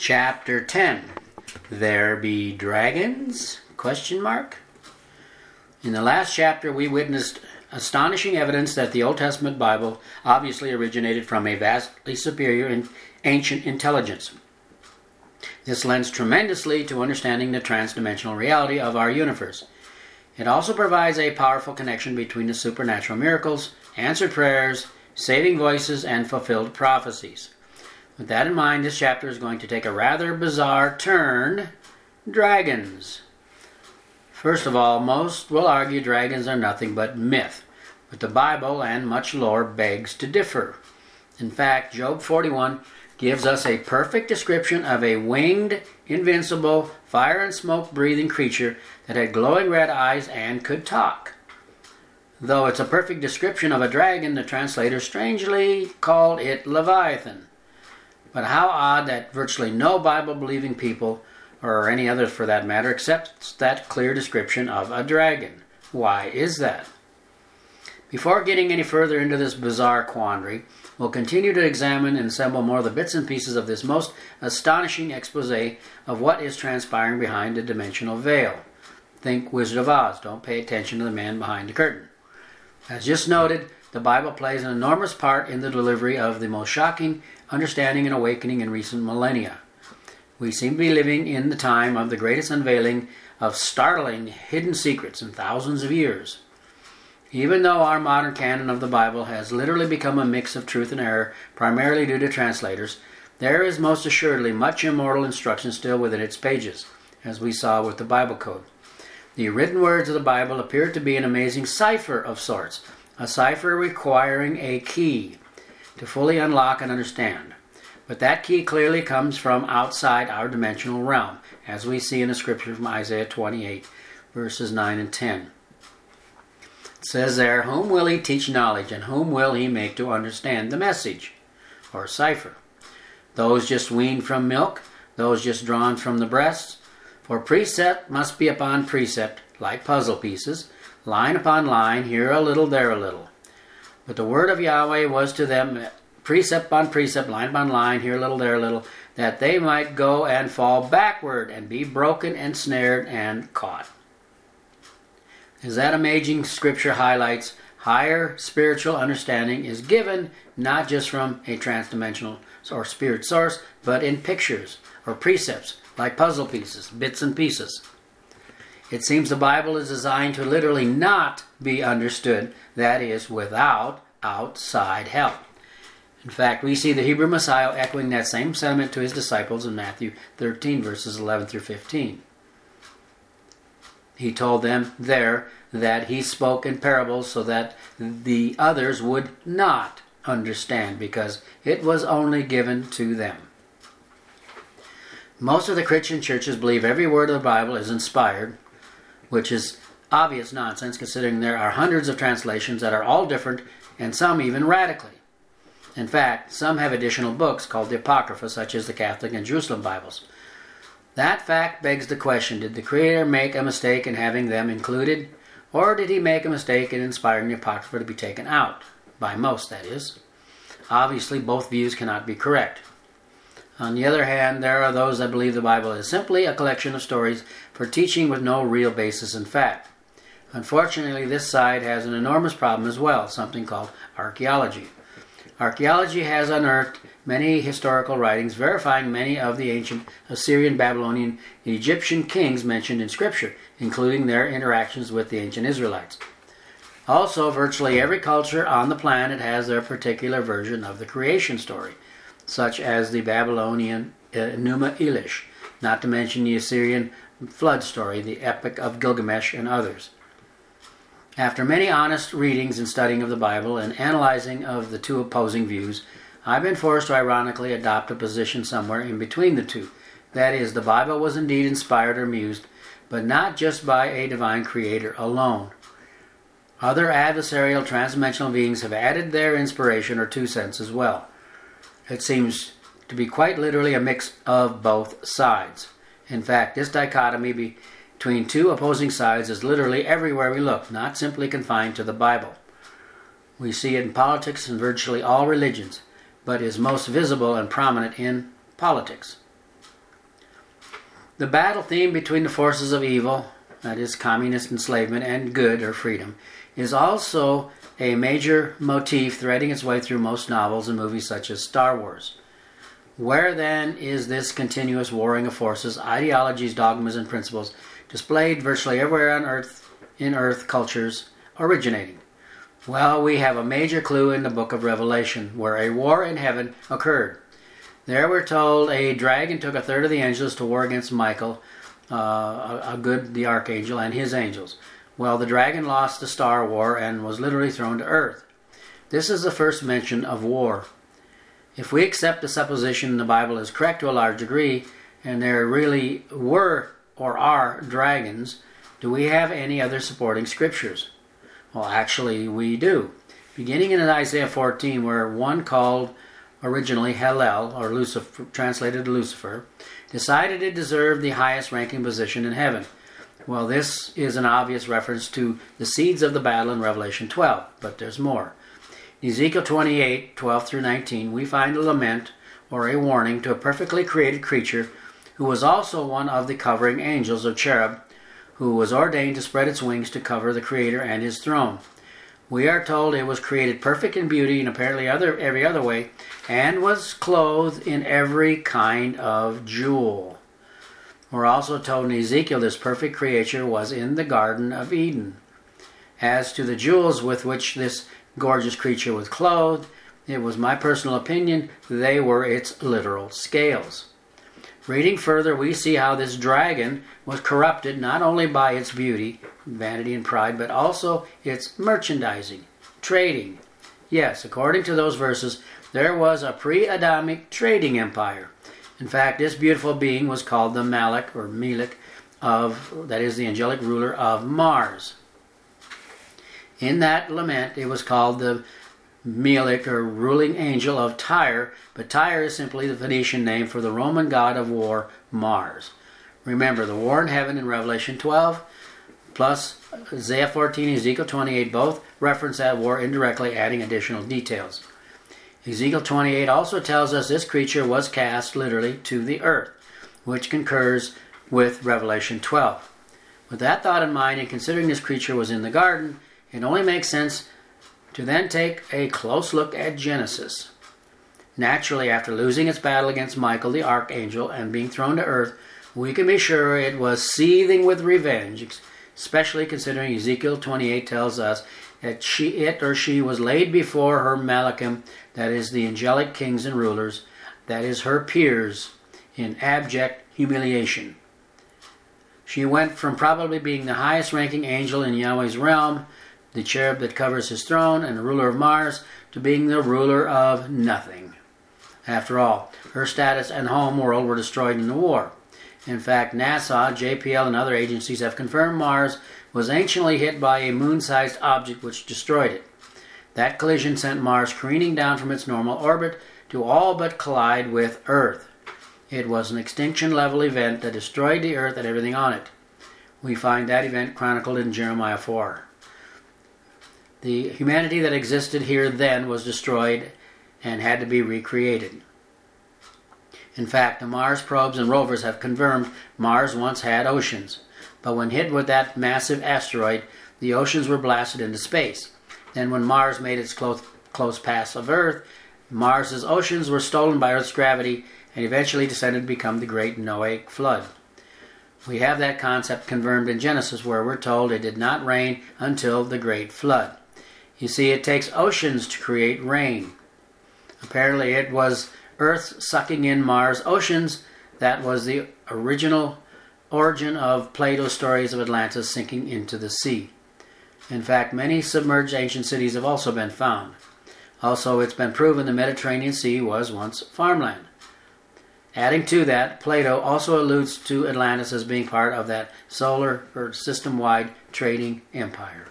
Chapter 10 There be dragons? Question mark. In the last chapter we witnessed astonishing evidence that the Old Testament Bible obviously originated from a vastly superior and ancient intelligence. This lends tremendously to understanding the transdimensional reality of our universe. It also provides a powerful connection between the supernatural miracles, answered prayers, saving voices, and fulfilled prophecies. With that in mind, this chapter is going to take a rather bizarre turn dragons. First of all, most will argue dragons are nothing but myth, but the Bible and much lore begs to differ. In fact, Job 41 gives us a perfect description of a winged, invincible, fire and smoke breathing creature that had glowing red eyes and could talk. Though it's a perfect description of a dragon, the translator strangely called it Leviathan. But how odd that virtually no Bible believing people, or any others for that matter, accepts that clear description of a dragon. Why is that? Before getting any further into this bizarre quandary, We'll continue to examine and assemble more of the bits and pieces of this most astonishing expose of what is transpiring behind the dimensional veil. Think Wizard of Oz. Don't pay attention to the man behind the curtain. As just noted, the Bible plays an enormous part in the delivery of the most shocking understanding and awakening in recent millennia. We seem to be living in the time of the greatest unveiling of startling hidden secrets in thousands of years. Even though our modern canon of the Bible has literally become a mix of truth and error, primarily due to translators, there is most assuredly much immortal instruction still within its pages, as we saw with the Bible Code. The written words of the Bible appear to be an amazing cipher of sorts, a cipher requiring a key to fully unlock and understand. But that key clearly comes from outside our dimensional realm, as we see in the scripture from Isaiah 28, verses 9 and 10 says there, Whom will he teach knowledge, and whom will he make to understand the message, or cipher? Those just weaned from milk, those just drawn from the breasts? For precept must be upon precept, like puzzle pieces, line upon line, here a little, there a little. But the word of Yahweh was to them precept upon precept, line upon line, here a little, there a little, that they might go and fall backward and be broken and snared and caught As that amazing scripture highlights higher spiritual understanding is given not just from a transdimensional or spirit source, but in pictures or precepts, like puzzle pieces, bits and pieces. It seems the Bible is designed to literally not be understood, that is, without outside help. In fact, we see the Hebrew Messiah echoing that same sentiment to his disciples in Matthew 13, verses 11 through 15. He told them there that he spoke in parables so that the others would not understand because it was only given to them. Most of the Christian churches believe every word of the Bible is inspired, which is obvious nonsense considering there are hundreds of translations that are all different and some even radically. In fact, some have additional books called the Apocrypha, such as the Catholic and Jerusalem Bibles. That fact begs the question did the Creator make a mistake in having them included, or did he make a mistake in inspiring the Apocrypha to be taken out? By most, that is. Obviously, both views cannot be correct. On the other hand, there are those that believe the Bible is simply a collection of stories for teaching with no real basis in fact. Unfortunately, this side has an enormous problem as well, something called archaeology. Archaeology has unearthed many historical writings verifying many of the ancient Assyrian, Babylonian, and Egyptian kings mentioned in Scripture, including their interactions with the ancient Israelites. Also, virtually every culture on the planet has their particular version of the creation story, such as the Babylonian uh, Enuma Elish, not to mention the Assyrian flood story, the Epic of Gilgamesh, and others. After many honest readings and studying of the Bible and analyzing of the two opposing views, I've been forced to ironically adopt a position somewhere in between the two. That is, the Bible was indeed inspired or mused, but not just by a divine creator alone. Other adversarial transdimensional beings have added their inspiration or two cents as well. It seems to be quite literally a mix of both sides. In fact, this dichotomy between two opposing sides is literally everywhere we look, not simply confined to the Bible. We see it in politics and virtually all religions but is most visible and prominent in politics. The battle theme between the forces of evil, that is, communist enslavement, and good or freedom, is also a major motif threading its way through most novels and movies such as Star Wars. Where then is this continuous warring of forces, ideologies, dogmas, and principles displayed virtually everywhere on earth in earth cultures originating? Well, we have a major clue in the book of Revelation, where a war in heaven occurred. There we're told a dragon took a third of the angels to war against Michael, uh, a, a good the archangel, and his angels. Well, the dragon lost the Star War and was literally thrown to earth. This is the first mention of war. If we accept the supposition the Bible is correct to a large degree, and there really were or are dragons, do we have any other supporting scriptures? Well, actually, we do. Beginning in Isaiah 14, where one called originally Hallel, or Lucifer, translated Lucifer, decided it deserved the highest ranking position in heaven. Well, this is an obvious reference to the seeds of the battle in Revelation 12, but there's more. In Ezekiel 28 12 through 19, we find a lament or a warning to a perfectly created creature who was also one of the covering angels of cherub, who was ordained to spread its wings to cover the Creator and his throne. We are told it was created perfect in beauty and apparently other, every other way, and was clothed in every kind of jewel. We're also told in Ezekiel this perfect creature was in the Garden of Eden. As to the jewels with which this gorgeous creature was clothed, it was my personal opinion they were its literal scales. Reading further, we see how this dragon was corrupted not only by its beauty, vanity, and pride, but also its merchandising, trading. Yes, according to those verses, there was a pre Adamic trading empire. In fact, this beautiful being was called the Malak or Melech of, that is, the angelic ruler of Mars. In that lament, it was called the Melech or ruling angel of Tyre, but Tyre is simply the Phoenician name for the Roman god of war, Mars. Remember, the war in heaven in Revelation 12, plus Isaiah 14, and Ezekiel 28 both reference that war indirectly, adding additional details. Ezekiel 28 also tells us this creature was cast literally to the earth, which concurs with Revelation 12. With that thought in mind, and considering this creature was in the garden, it only makes sense to then take a close look at Genesis. Naturally, after losing its battle against Michael the archangel and being thrown to earth, we can be sure it was seething with revenge, especially considering Ezekiel 28 tells us that she, it or she was laid before her Malachim, that is, the angelic kings and rulers, that is, her peers, in abject humiliation. She went from probably being the highest ranking angel in Yahweh's realm, the cherub that covers his throne, and the ruler of Mars, to being the ruler of nothing. After all, her status and home world were destroyed in the war. In fact, NASA, JPL, and other agencies have confirmed Mars was anciently hit by a moon sized object which destroyed it. That collision sent Mars careening down from its normal orbit to all but collide with Earth. It was an extinction level event that destroyed the Earth and everything on it. We find that event chronicled in Jeremiah 4. The humanity that existed here then was destroyed and had to be recreated. In fact, the Mars probes and rovers have confirmed Mars once had oceans. But when hit with that massive asteroid, the oceans were blasted into space. Then, when Mars made its close, close pass of Earth, Mars's oceans were stolen by Earth's gravity and eventually descended to become the Great Noahic Flood. We have that concept confirmed in Genesis, where we're told it did not rain until the Great Flood. You see, it takes oceans to create rain. Apparently, it was Earth sucking in Mars' oceans that was the original origin of Plato's stories of Atlantis sinking into the sea. In fact, many submerged ancient cities have also been found. Also, it's been proven the Mediterranean Sea was once farmland. Adding to that, Plato also alludes to Atlantis as being part of that solar or system wide trading empire.